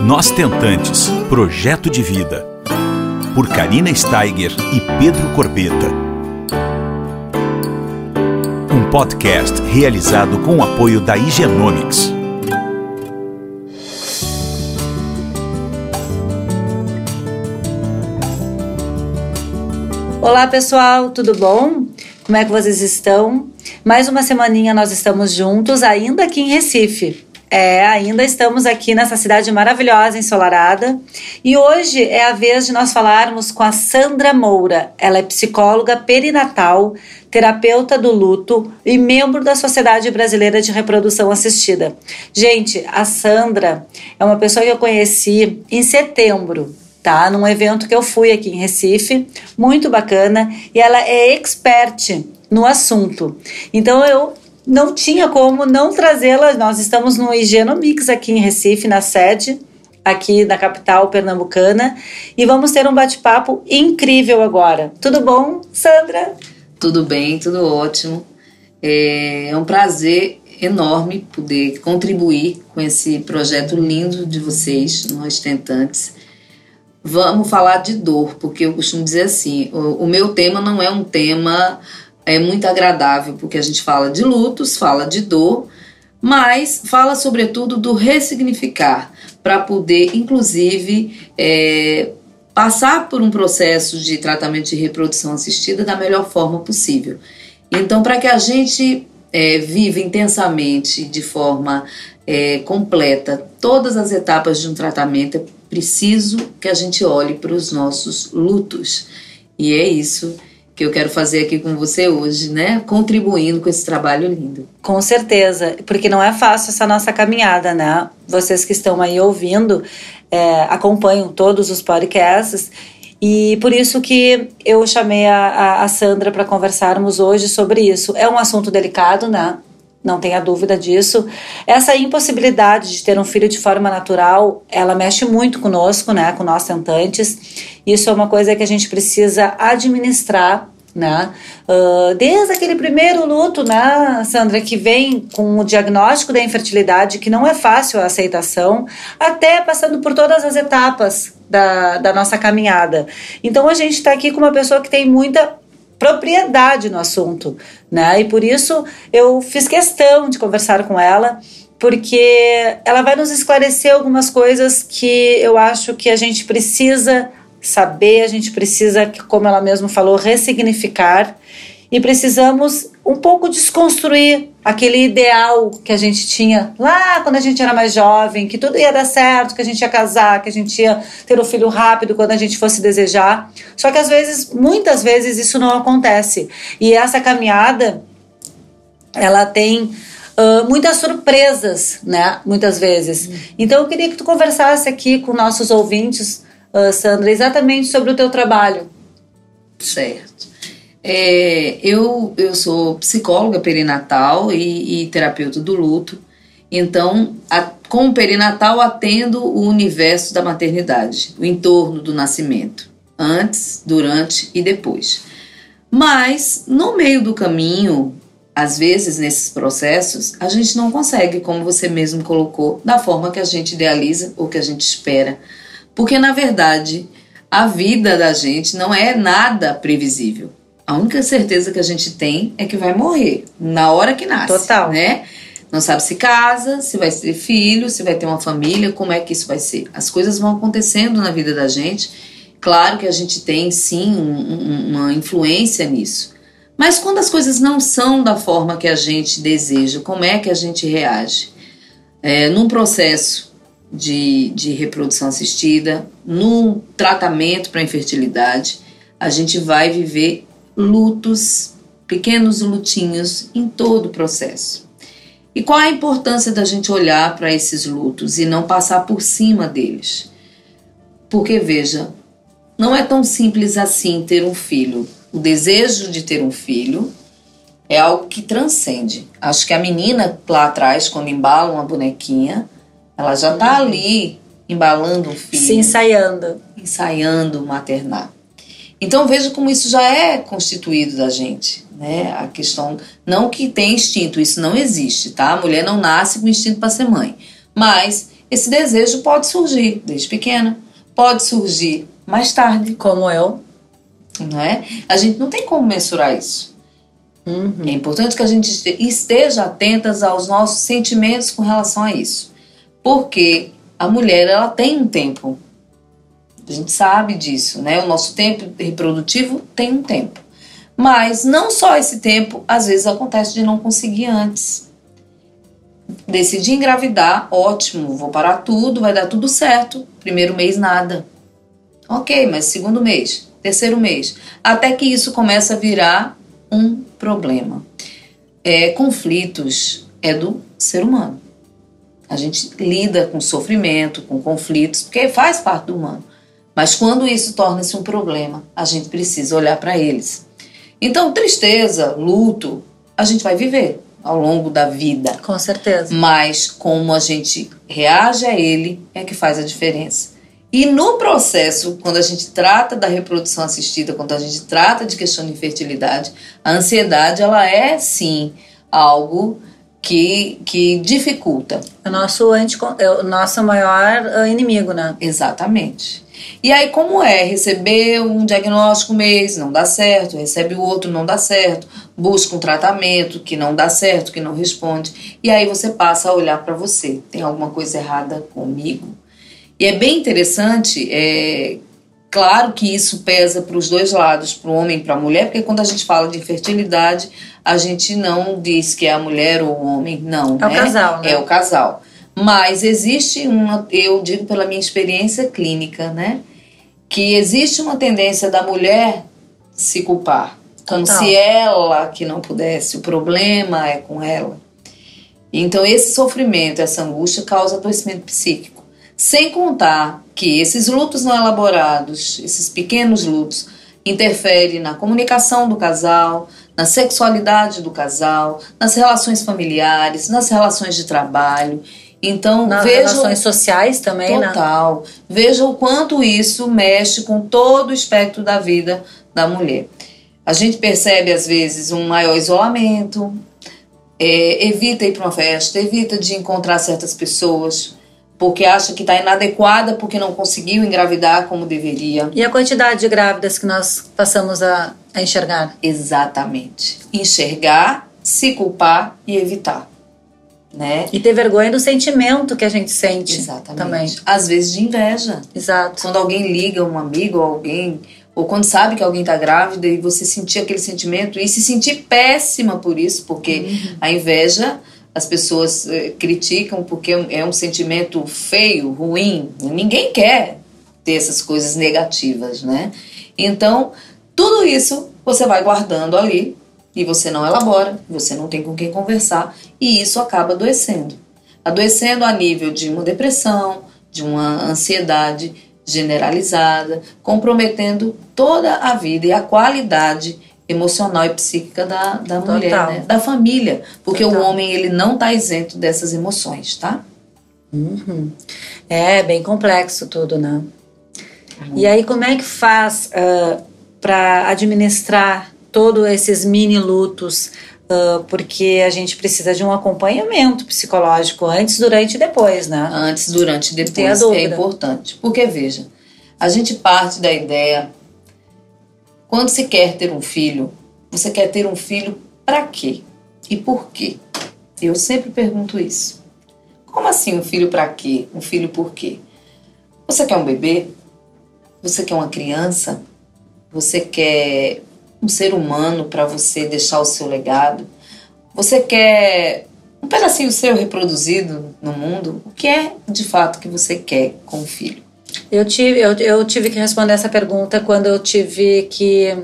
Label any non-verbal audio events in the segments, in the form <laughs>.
Nós Tentantes Projeto de Vida. Por Karina Steiger e Pedro Corbeta. Um podcast realizado com o apoio da Higienomics. Olá pessoal, tudo bom? Como é que vocês estão? Mais uma semaninha nós estamos juntos, ainda aqui em Recife. É, ainda estamos aqui nessa cidade maravilhosa, ensolarada. E hoje é a vez de nós falarmos com a Sandra Moura. Ela é psicóloga perinatal, terapeuta do luto e membro da Sociedade Brasileira de Reprodução Assistida. Gente, a Sandra é uma pessoa que eu conheci em setembro tá? Num evento que eu fui aqui em Recife, muito bacana, e ela é expert no assunto. Então eu não tinha como não trazê-la. Nós estamos no Higienomics aqui em Recife, na sede, aqui na capital pernambucana, e vamos ter um bate-papo incrível agora. Tudo bom, Sandra? Tudo bem, tudo ótimo. É um prazer enorme poder contribuir com esse projeto lindo de vocês, nós tentantes. Vamos falar de dor, porque eu costumo dizer assim: o meu tema não é um tema é muito agradável, porque a gente fala de lutos, fala de dor, mas fala sobretudo do ressignificar, para poder, inclusive, é, passar por um processo de tratamento de reprodução assistida da melhor forma possível. Então, para que a gente é, viva intensamente, de forma é, completa, todas as etapas de um tratamento, é preciso que a gente olhe para os nossos lutos. E é isso que eu quero fazer aqui com você hoje, né? Contribuindo com esse trabalho lindo. Com certeza, porque não é fácil essa nossa caminhada, né? Vocês que estão aí ouvindo, é, acompanham todos os podcasts. E por isso que eu chamei a, a Sandra para conversarmos hoje sobre isso. É um assunto delicado, né? Não tenha dúvida disso. Essa impossibilidade de ter um filho de forma natural, ela mexe muito conosco, né, com nós tentantes. Isso é uma coisa que a gente precisa administrar, né? Uh, desde aquele primeiro luto, né, Sandra, que vem com o diagnóstico da infertilidade, que não é fácil a aceitação, até passando por todas as etapas da, da nossa caminhada. Então a gente está aqui com uma pessoa que tem muita propriedade no assunto, né? E por isso eu fiz questão de conversar com ela, porque ela vai nos esclarecer algumas coisas que eu acho que a gente precisa saber, a gente precisa, como ela mesma falou, ressignificar e precisamos um pouco desconstruir aquele ideal que a gente tinha lá quando a gente era mais jovem, que tudo ia dar certo, que a gente ia casar, que a gente ia ter um filho rápido quando a gente fosse desejar. Só que às vezes, muitas vezes, isso não acontece. E essa caminhada, ela tem uh, muitas surpresas, né? Muitas vezes. Então eu queria que tu conversasse aqui com nossos ouvintes, uh, Sandra, exatamente sobre o teu trabalho. Certo. É, eu, eu sou psicóloga perinatal e, e terapeuta do luto, então, a, com o perinatal, atendo o universo da maternidade, o entorno do nascimento, antes, durante e depois. Mas, no meio do caminho, às vezes nesses processos, a gente não consegue, como você mesmo colocou, da forma que a gente idealiza ou que a gente espera. Porque, na verdade, a vida da gente não é nada previsível. A única certeza que a gente tem é que vai morrer na hora que nasce. Total. Né? Não sabe se casa, se vai ter filho, se vai ter uma família, como é que isso vai ser. As coisas vão acontecendo na vida da gente. Claro que a gente tem sim um, uma influência nisso. Mas quando as coisas não são da forma que a gente deseja, como é que a gente reage? É, num processo de, de reprodução assistida, num tratamento para infertilidade, a gente vai viver lutos, pequenos lutinhos em todo o processo. E qual a importância da gente olhar para esses lutos e não passar por cima deles? Porque veja, não é tão simples assim ter um filho. O desejo de ter um filho é algo que transcende. Acho que a menina lá atrás, quando embala uma bonequinha, ela já está ali embalando um filho. Se ensaiando. Ensaiando maternar. Então veja como isso já é constituído da gente, né? A questão não que tem instinto, isso não existe, tá? A mulher não nasce com instinto para ser mãe, mas esse desejo pode surgir desde pequena, pode surgir mais tarde. Como eu. Não é? A gente não tem como mensurar isso. Uhum. É importante que a gente esteja atentas aos nossos sentimentos com relação a isso. Porque a mulher ela tem um tempo. A gente sabe disso, né? O nosso tempo reprodutivo tem um tempo. Mas não só esse tempo, às vezes acontece de não conseguir antes. Decidi engravidar, ótimo, vou parar tudo, vai dar tudo certo. Primeiro mês nada. Ok, mas segundo mês, terceiro mês. Até que isso começa a virar um problema. É, conflitos é do ser humano. A gente lida com sofrimento, com conflitos, porque faz parte do humano. Mas quando isso torna-se um problema, a gente precisa olhar para eles. Então, tristeza, luto, a gente vai viver ao longo da vida. Com certeza. Mas como a gente reage a ele é que faz a diferença. E no processo, quando a gente trata da reprodução assistida, quando a gente trata de questão de infertilidade, a ansiedade ela é sim algo que, que dificulta. É o nosso, anti, é o nosso maior ah, inimigo, né? Exatamente. E aí, como é? Receber um diagnóstico um mês, não dá certo, recebe o outro, não dá certo, busca um tratamento que não dá certo, que não responde. E aí você passa a olhar para você: tem alguma coisa errada comigo? E é bem interessante, é, claro que isso pesa para os dois lados, para o homem e para a mulher, porque quando a gente fala de infertilidade, a gente não diz que é a mulher ou o homem, não. É né? o casal, né? É o casal. Mas existe uma, eu digo pela minha experiência clínica, né? Que existe uma tendência da mulher se culpar. Como Total. se ela que não pudesse, o problema é com ela. Então esse sofrimento, essa angústia causa adoecimento psíquico. Sem contar que esses lutos não elaborados, esses pequenos lutos, interferem na comunicação do casal, na sexualidade do casal, nas relações familiares, nas relações de trabalho. Então, Nas veja relações sociais também, né? total. Veja o quanto isso mexe com todo o espectro da vida da mulher. A gente percebe, às vezes, um maior isolamento, é, evita ir para uma festa, evita de encontrar certas pessoas, porque acha que está inadequada porque não conseguiu engravidar como deveria. E a quantidade de grávidas que nós passamos a, enxergar? Exatamente. Enxergar, se culpar e evitar. Né? E ter vergonha do sentimento que a gente sente Exatamente. também. Às vezes de inveja. Exato. Quando alguém liga, um amigo ou alguém, ou quando sabe que alguém está grávida e você sentir aquele sentimento e se sentir péssima por isso, porque a inveja as pessoas eh, criticam porque é um sentimento feio, ruim. Ninguém quer ter essas coisas negativas, né? Então, tudo isso você vai guardando ali e você não elabora, você não tem com quem conversar e isso acaba adoecendo. Adoecendo a nível de uma depressão, de uma ansiedade generalizada, comprometendo toda a vida e a qualidade emocional e psíquica da, da mulher, né? da família, porque Total. o homem ele não está isento dessas emoções, tá? Uhum. É bem complexo tudo, né? E aí, como é que faz para administrar todos esses mini lutos? ah, porque a gente precisa de um acompanhamento psicológico antes, durante e depois, né? Antes, durante e depois é importante. Porque, veja, a gente parte da ideia, quando se quer ter um filho, você quer ter um filho para quê? E por quê? Eu sempre pergunto isso. Como assim um filho para quê? Um filho por quê? Você quer um bebê? Você quer uma criança? Você quer um ser humano para você deixar o seu legado? Você quer um pedacinho seu reproduzido no mundo? O que é de fato que você quer com o filho? Eu tive, eu, eu tive que responder essa pergunta quando eu tive que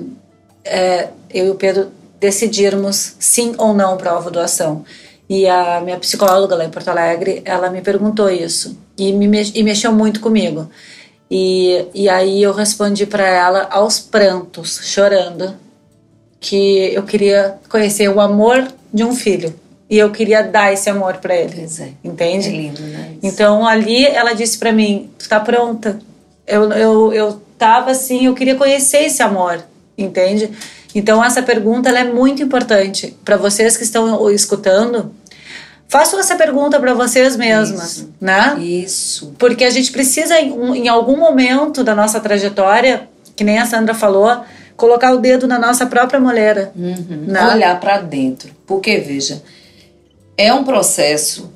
é, eu e o Pedro decidirmos sim ou não para a doação. E a minha psicóloga lá em Porto Alegre, ela me perguntou isso e me e mexeu muito comigo. E, e aí eu respondi para ela aos prantos, chorando, que eu queria conhecer o amor de um filho e eu queria dar esse amor para ele. É. Entende? É lindo, né? Então ali ela disse pra mim: Tu tá pronta? Eu, eu, eu tava assim, eu queria conhecer esse amor, entende? Então essa pergunta é muito importante para vocês que estão escutando. Façam essa pergunta para vocês mesmas, Isso. né? Isso. Porque a gente precisa, em, em algum momento da nossa trajetória, que nem a Sandra falou, colocar o dedo na nossa própria moleira. Uhum. Né? Olhar para dentro. Porque, veja, é um processo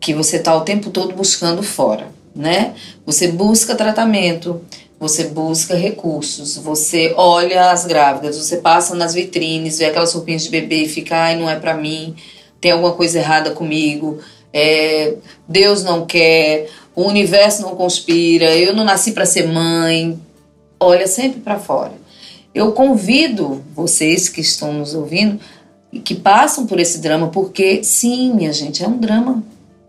que você está o tempo todo buscando fora, né? Você busca tratamento, você busca recursos, você olha as grávidas, você passa nas vitrines, vê aquelas roupinhas de bebê e fica, ai, não é para mim, tem alguma coisa errada comigo, é, Deus não quer, o universo não conspira, eu não nasci para ser mãe. Olha sempre para fora. Eu convido vocês que estão nos ouvindo e que passam por esse drama, porque sim, minha gente, é um drama,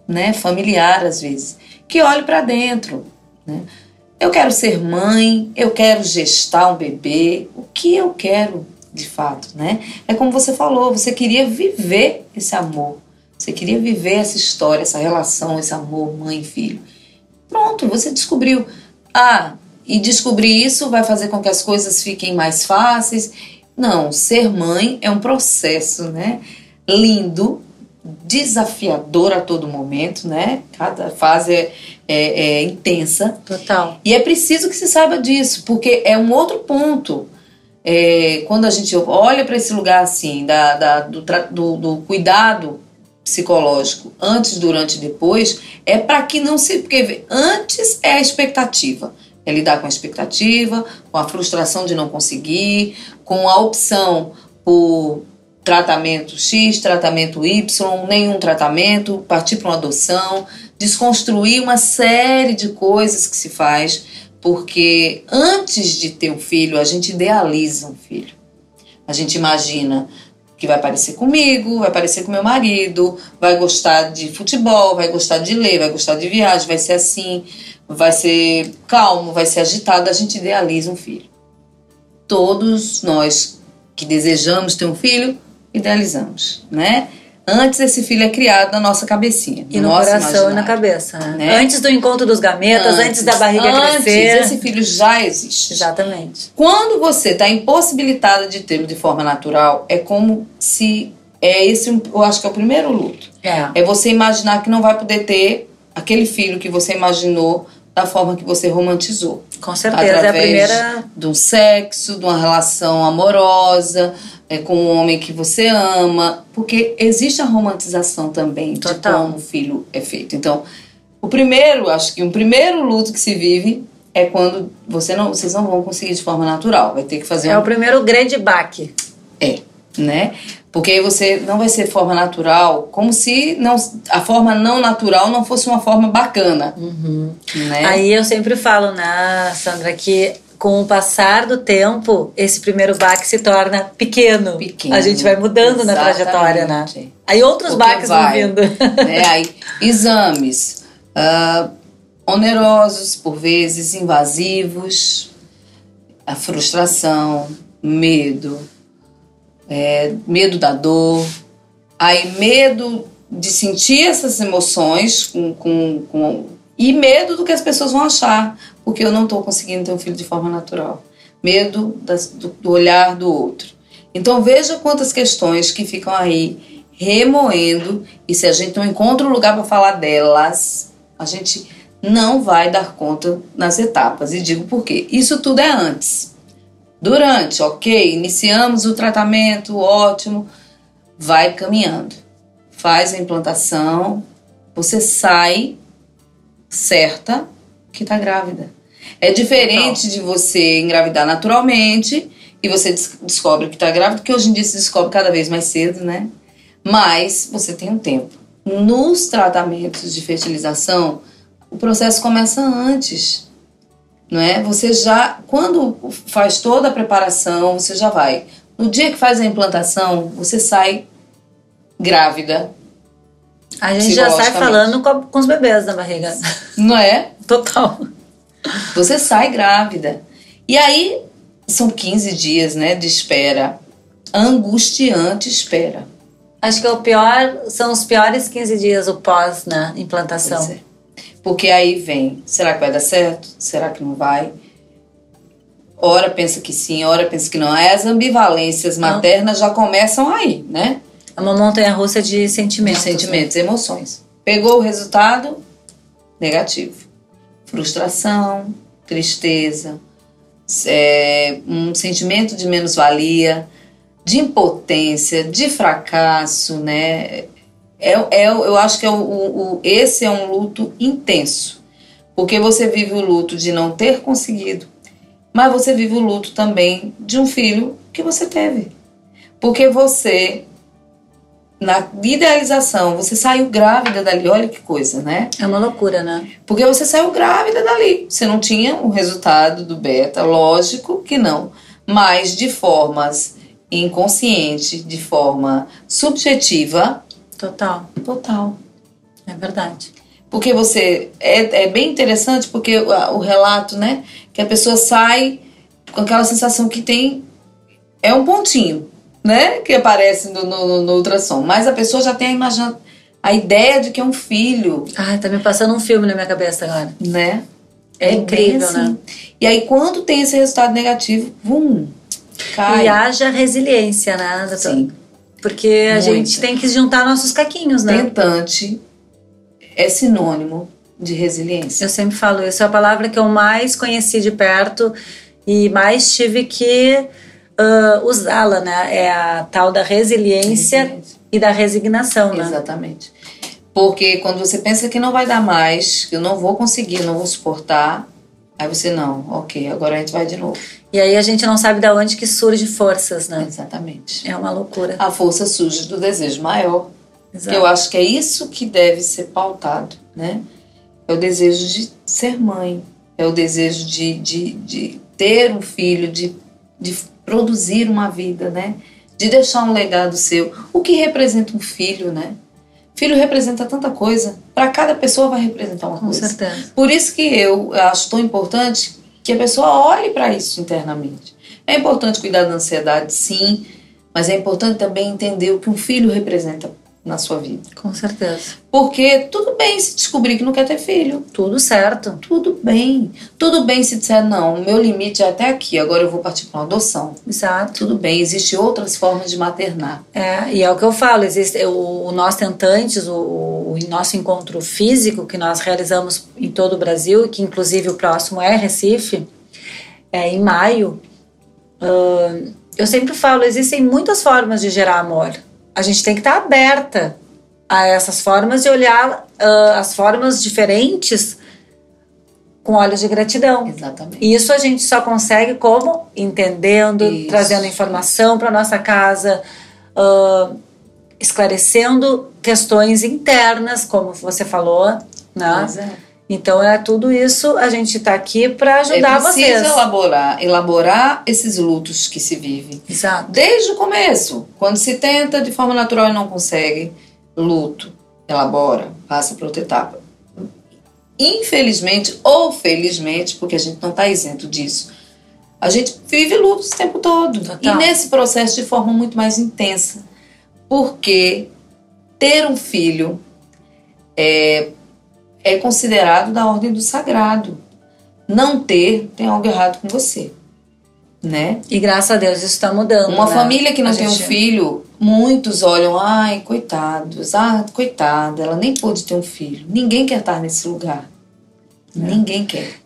né, familiar às vezes, que olhe para dentro, né? Eu quero ser mãe, eu quero gestar um bebê, o que eu quero de fato, né? É como você falou, você queria viver esse amor, você queria viver essa história, essa relação, esse amor mãe e filho. Pronto, você descobriu. Ah, e descobrir isso vai fazer com que as coisas fiquem mais fáceis. Não, ser mãe é um processo, né? Lindo, desafiador a todo momento, né? Cada fase é, é- é intensa. Total. E é preciso que se saiba disso, porque é um outro ponto. É, quando a gente olha para esse lugar assim, da, da- do, do- do cuidado psicológico, antes, durante e depois, é para que não se. Porque antes é a expectativa. É lidar com a expectativa, com a frustração de não conseguir, com a opção por tratamento X, tratamento Y, nenhum tratamento, partir para uma adoção, desconstruir uma série de coisas que se faz, porque antes de ter um filho, a gente idealiza um filho. A gente imagina que vai parecer comigo, vai parecer com meu marido, vai gostar de futebol, vai gostar de ler, vai gostar de viagem, vai ser assim, vai ser calmo, vai ser agitado. A gente idealiza um filho. Todos nós que desejamos ter um filho, idealizamos, né? Antes esse filho é criado na nossa cabecinha, E no coração e na cabeça, né? Né? Antes do encontro dos gametas, antes, da barriga antes, crescer. esse filho já existe. Exatamente. Quando você está impossibilitada de tê-lo de forma natural, é como se é esse, eu acho que é o primeiro luto. É. É você imaginar que não vai poder ter aquele filho que você imaginou da forma que você romantizou. Com certeza. É a Através primeira. um sexo, de uma relação amorosa, é, com um homem que você ama. Porque existe a romantização também Total. de como o filho é feito. Então, o primeiro, acho que o primeiro luto que se vive é quando você não, vocês não vão conseguir de forma natural. Vai ter que fazer É um o primeiro grande baque. é, né? Porque aí você não vai ser forma natural, como se não, a forma não natural não fosse uma forma bacana, né? Aí eu sempre falo, né, Sandra, que com o passar do tempo, esse primeiro baque se torna pequeno. Pequeno, A gente vai mudando na trajetória, né? exatamente. Aí outros Porque baques vão vindo. né? <laughs> Aí, exames ah, onerosos, por vezes invasivos, a frustração, medo, é, medo da dor, aí medo de sentir essas emoções com, com, com- e medo do que as pessoas vão achar, porque eu não estou conseguindo ter um filho de forma natural. Medo das- do, do olhar do outro. Então veja quantas questões que ficam aí remoendo e se a gente não encontra um lugar para falar delas, a gente não vai dar conta nas etapas. E digo por quê? Isso tudo é antes. Durante, ok, iniciamos o tratamento, ótimo, vai caminhando. Faz a implantação, você sai certa que está grávida. É diferente de você engravidar naturalmente e você des- descobre que está grávida, porque hoje em dia se descobre cada vez mais cedo, né? Mas você tem um tempo. Nos tratamentos de fertilização, o processo começa antes, não é? Você já, quando faz toda a preparação, você já vai. No dia que faz a implantação, você sai grávida, A gente já sai falando com, a- com os bebês na barriga. Não é? Total. Você sai grávida. E aí são 15 dias, né, de espera. Angustiante espera. Acho que é o pior, são os piores 15 dias o pós na implantação. Pois é. Porque aí vem, será que vai dar certo? Será que não vai? Ora pensa que sim, ora pensa que não. Aí as ambivalências maternas já começam aí, né? É uma montanha russa de sentimentos. De sentimentos, né? emoções. Pegou o resultado negativo. Frustração, tristeza, é, um sentimento de menos-valia, de impotência, de fracasso, né? É, é, eu acho que é o, o, esse é um luto intenso. Porque você vive o luto de não ter conseguido, mas você vive o luto também de um filho que você teve. Porque você, na idealização, você saiu grávida dali. Olha que coisa, né? É uma loucura, né? Porque você saiu grávida dali. Você não tinha o resultado do beta, lógico que não. Mas de formas inconsciente, de forma subjetiva. Total. Total. É verdade. Porque você. É, é bem interessante porque o, o relato, né? Que a pessoa sai com aquela sensação que tem. É um pontinho, né? Que aparece no, no, no ultrassom. Mas a pessoa já tem a imagina, a ideia de que é um filho. Ai, tá me passando um filme na minha cabeça agora. Né? É, é incrível, assim. né? E aí, quando tem esse resultado negativo, vum, cai. E haja resiliência, né, doutor? Sim. Porque a Muita. gente tem que juntar nossos caquinhos, né? Tentante é sinônimo de resiliência. Eu sempre falo isso, é a palavra que eu mais conheci de perto e mais tive que uh, usá-la, né? É a tal da resiliência, resiliência. e da resignação, né? Exatamente. Porque quando você pensa que não vai dar mais, que eu não vou conseguir, não vou suportar, aí você não, ok, agora a gente vai de novo. E aí a gente não sabe de onde que surge forças, né? Exatamente. É uma loucura. A força surge do desejo maior. Exato. Eu acho que é isso que deve ser pautado, né? É o desejo de ser mãe, é o desejo de, de, de ter um filho, de, de produzir uma vida, né? De deixar um legado seu. O que representa um filho, né? Filho representa tanta coisa. Para cada pessoa vai representar uma Com coisa. Certeza. Por isso que eu acho tão importante que a pessoa olhe para isso internamente. É importante cuidar da ansiedade, sim, mas é importante também entender o que um filho representa na sua vida. Com certeza. Porque tudo bem se descobrir que não quer ter filho. Tudo certo. Tudo bem. Tudo bem se disser, não, o meu limite é até aqui, agora eu vou partir para uma adoção. Exato. Tudo bem, existem outras formas de maternar. É, e é o que eu falo, existe o, o nós tentantes, o, o nosso encontro físico que nós realizamos em todo o Brasil, que inclusive o próximo é Recife, é em maio. Uh, eu sempre falo, existem muitas formas de gerar amor a gente tem que estar aberta a essas formas e olhar uh, as formas diferentes com olhos de gratidão. Exatamente. E isso a gente só consegue como entendendo, isso. trazendo informação para nossa casa, uh, esclarecendo questões internas, como você falou, né? É. Então é tudo isso, a gente está aqui para ajudar é vocês. Elaborar, elaborar esses lutos que se vivem. Exato. Desde o começo, quando se tenta de forma natural e não consegue, luto, elabora, passa para outra etapa. Infelizmente ou felizmente, porque a gente não está isento disso, a gente vive lutos o tempo todo. Total. E nesse processo de forma muito mais intensa. Porque ter um filho é, é considerado da ordem do sagrado. Não ter tem algo errado com você, né? E graças a Deus isso está mudando. Uma né? família que não a tem gente... um filho, muitos olham, ai, coitados, ah, coitada, ela nem pôde ter um filho. Ninguém quer estar nesse lugar. Não. Ninguém quer.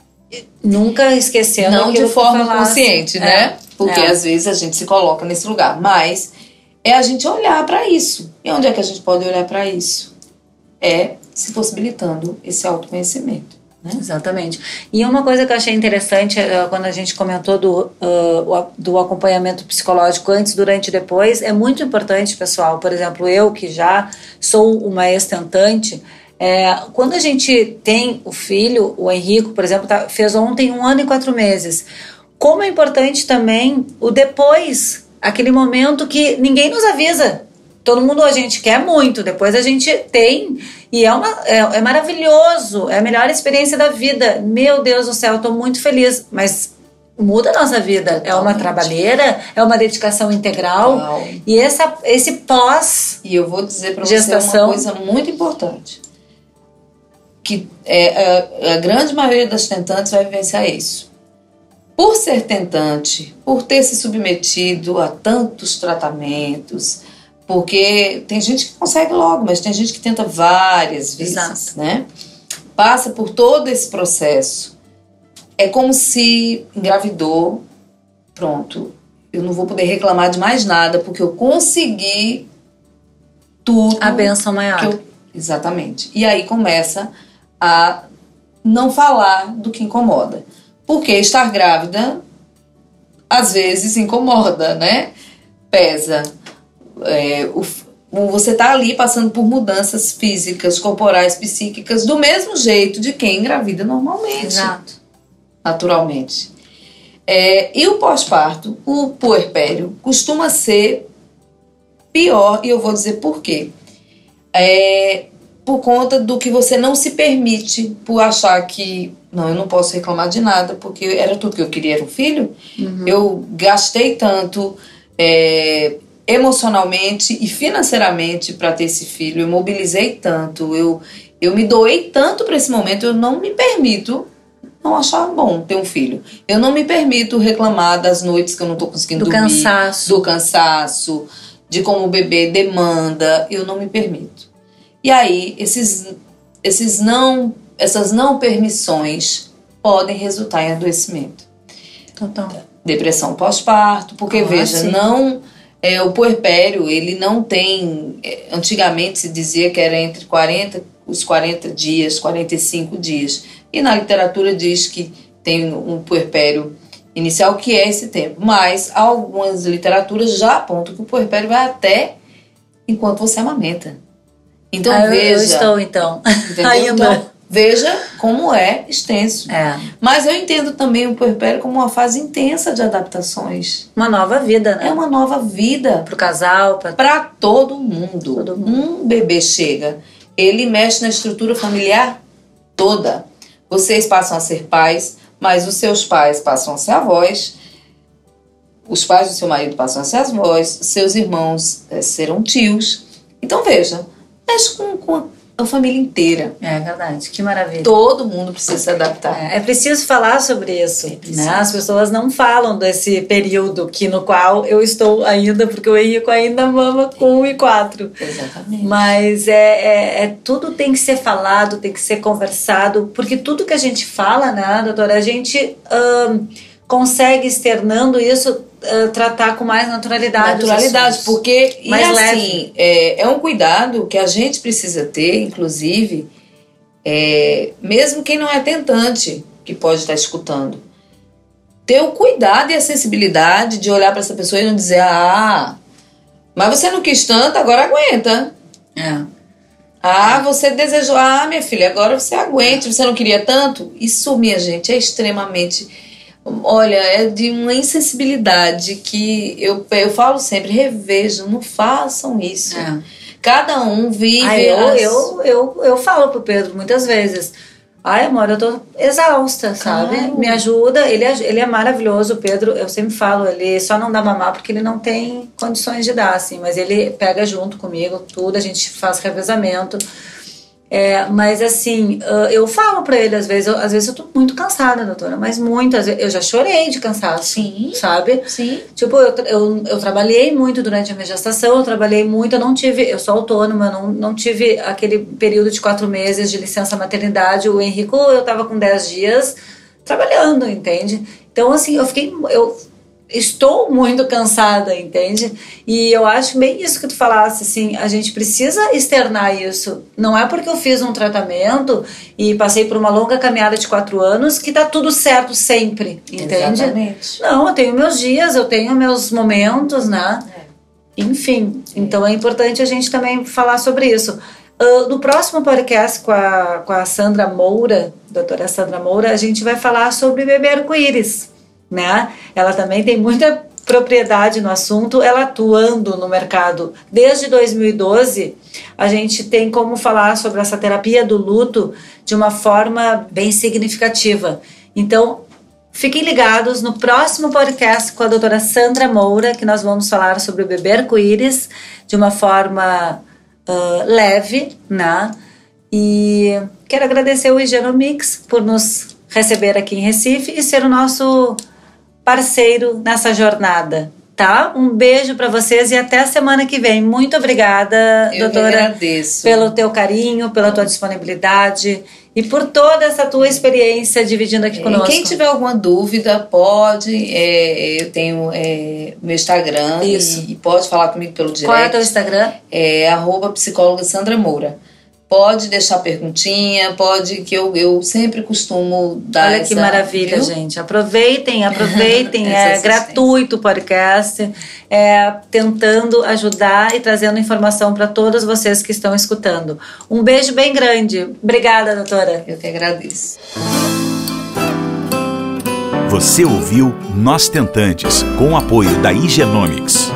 Nunca esquecendo Não de forma consciente, né? É. Porque é. às vezes a gente se coloca nesse lugar, mas é a gente olhar para isso. E onde é que a gente pode olhar para isso? É se possibilitando esse autoconhecimento. Né? Exatamente. E uma coisa que eu achei interessante uh, quando a gente comentou do, uh, do acompanhamento psicológico antes, durante e depois, é muito importante, pessoal. Por exemplo, eu que já sou uma ex-tentante, é, quando a gente tem o filho, o Henrico, por exemplo, tá, fez ontem um ano e quatro meses. Como é importante também o depois, aquele momento que ninguém nos avisa. Todo mundo a gente quer muito, depois a gente tem e é, uma, é, é maravilhoso, é a melhor experiência da vida. Meu Deus do céu, estou muito feliz, mas muda a nossa vida. Totalmente. É uma trabalheira, é uma dedicação integral. Total. E essa, esse pós. E eu vou dizer para você uma coisa muito importante. Que é, a, a grande maioria das tentantes vai vivenciar isso. Por ser tentante, por ter se submetido a tantos tratamentos, Porque tem gente que consegue logo, mas tem gente que tenta várias vezes, Exato. né? Passa por todo esse processo. É como se engravidou, pronto. Eu não vou poder reclamar de mais nada, porque eu consegui tudo. A benção maior. eu- Exatamente. E aí começa a não falar do que incomoda. Porque estar grávida às vezes incomoda, né? Pesa. É, o você tá ali passando por mudanças físicas, corporais, psíquicas, do mesmo jeito de quem engravida normalmente Exato. naturalmente. É, e o pós-parto, o puerpério, costuma ser pior, e eu vou dizer por quê. É, por conta do que você não se permite, por achar que, não, eu não posso reclamar de nada, porque era tudo que eu queria, era um filho. Eu gastei tanto é, emocionalmente e financeiramente para ter esse filho, eu mobilizei tanto, eu, eu me doei tanto para esse momento, eu não me permito não achar bom ter um filho. Eu não me permito reclamar das noites que eu não tô conseguindo Do dormir, cansaço. do cansaço, de como o bebê demanda, eu não me permito. E aí, esses, esses não, essas não permissões podem resultar em adoecimento. Total. Depressão pós-parto, porque Ah, veja, sim. não é, o puerpério, ele não tem, é, antigamente se dizia que era entre 40, os 40 dias, 45 dias. E na literatura diz que tem um puerpério inicial que é esse tempo, mas algumas literaturas já apontam que o puerpério vai até enquanto você amamenta. Então Ah, eu, veja, eu estou, então. entendeu? Ainda. Veja como é extenso. É. Mas eu entendo também o puerpério como uma fase intensa de adaptações. Uma nova vida, né? É uma nova vida Pro casal, pra... para todo mundo. Todo Um bebê chega, ele mexe na estrutura familiar toda. Vocês passam a ser pais, mas os seus pais passam a ser avós. Os pais do seu marido passam a ser avós, seus irmãos eh, serão tios. Então veja, mexe com, com a família inteira. É verdade, que maravilha. Todo mundo precisa se adaptar. É, é preciso falar sobre isso. preciso. Né? As pessoas não falam desse período que no qual eu estou ainda, porque o Henrico ainda mama com 1 e 4. Exatamente. Mas é, é, é- tudo tem que ser falado, tem que ser conversado, porque tudo que a gente fala, né, doutora, a gente ahn, consegue externando isso, ah, tratar com mais naturalidade. Naturalidade, porque e Mais assim, é, é um cuidado que a gente precisa ter, inclusive, é, mesmo quem não é tentante, que pode estar escutando. Ter o cuidado e a sensibilidade de olhar para essa pessoa e não dizer, ah, mas você não quis tanto, agora aguenta. É. Ah, você desejou, ah, minha filha, agora você aguente, você não queria tanto? Isso, minha gente, é extremamente. Olha, é de uma insensibilidade que eu, eu falo sempre, revejam, não façam isso. É. Cada um vive. Ah, eu, as- eu, eu, eu falo pro Pedro muitas vezes. Ai, amor, eu tô exausta, sabe? Claro. Me ajuda. Ele, é- ele é maravilhoso, o Pedro. Eu sempre falo, ele só não dá mamar porque ele não tem condições de dar, assim. Mas ele pega junto comigo tudo, a gente faz revezamento. É, mas assim, ah, eu falo pra ele às vezes, eu, às vezes eu tô muito cansada, doutora, mas muito, às vezes, eu já chorei de cansaço, Sim. sabe? Sim. Tipo, eu, eu, eu trabalhei muito durante a minha gestação, eu trabalhei muito, eu não tive, eu sou autônoma, eu não, não tive aquele período de quatro meses de licença maternidade. O Henrico, eu tava com 10 dias trabalhando, entende? Então, assim, eu fiquei, eu estou muito cansada, entende? E eu acho bem isso que tu falasse, assim, a gente precisa externar isso. Não é porque eu fiz um tratamento e passei por uma longa caminhada de quatro anos que tá tudo certo sempre, entende? Exatamente. Não, eu tenho meus dias, eu tenho meus momentos, né? É. Enfim, então é importante a gente também falar sobre isso. Ah, no próximo podcast com a, com a Sandra Moura, doutora Sandra Moura, a gente vai falar sobre bebê arco-íris, né? Ela também tem muita propriedade no assunto, ela atuando no mercado desde 2012, a gente tem como falar sobre essa terapia do luto de uma forma bem significativa. Então, Fiquem ligados no próximo podcast com a doutora Sandra Moura, que nós vamos falar sobre o bebê arco-íris de uma forma ah, leve, né? E quero agradecer o Higienomix por nos receber aqui em Recife e ser o nosso parceiro nessa jornada. tá? Um beijo para vocês e até a semana que vem. Muito obrigada, Eu doutora, agradeço. pelo teu carinho, pela tua disponibilidade e por toda essa tua experiência dividindo aqui conosco. Quem tiver alguma dúvida, pode. É, eu tenho é, meu Instagram Isso. E, e, pode falar comigo pelo direct. Qual é o teu Instagram? É arroba psicóloga Sandra Moura. Pode deixar perguntinha, pode, que eu, eu sempre costumo dar Olha que essa, maravilha, viu? gente. Aproveitem, aproveitem. <laughs> É assistência. gratuito o podcast. É, tentando ajudar e trazendo informação para todos vocês que estão escutando. Um beijo bem grande. Obrigada, doutora. Eu que agradeço. Você ouviu Nós Tentantes, com o apoio da Igenomics.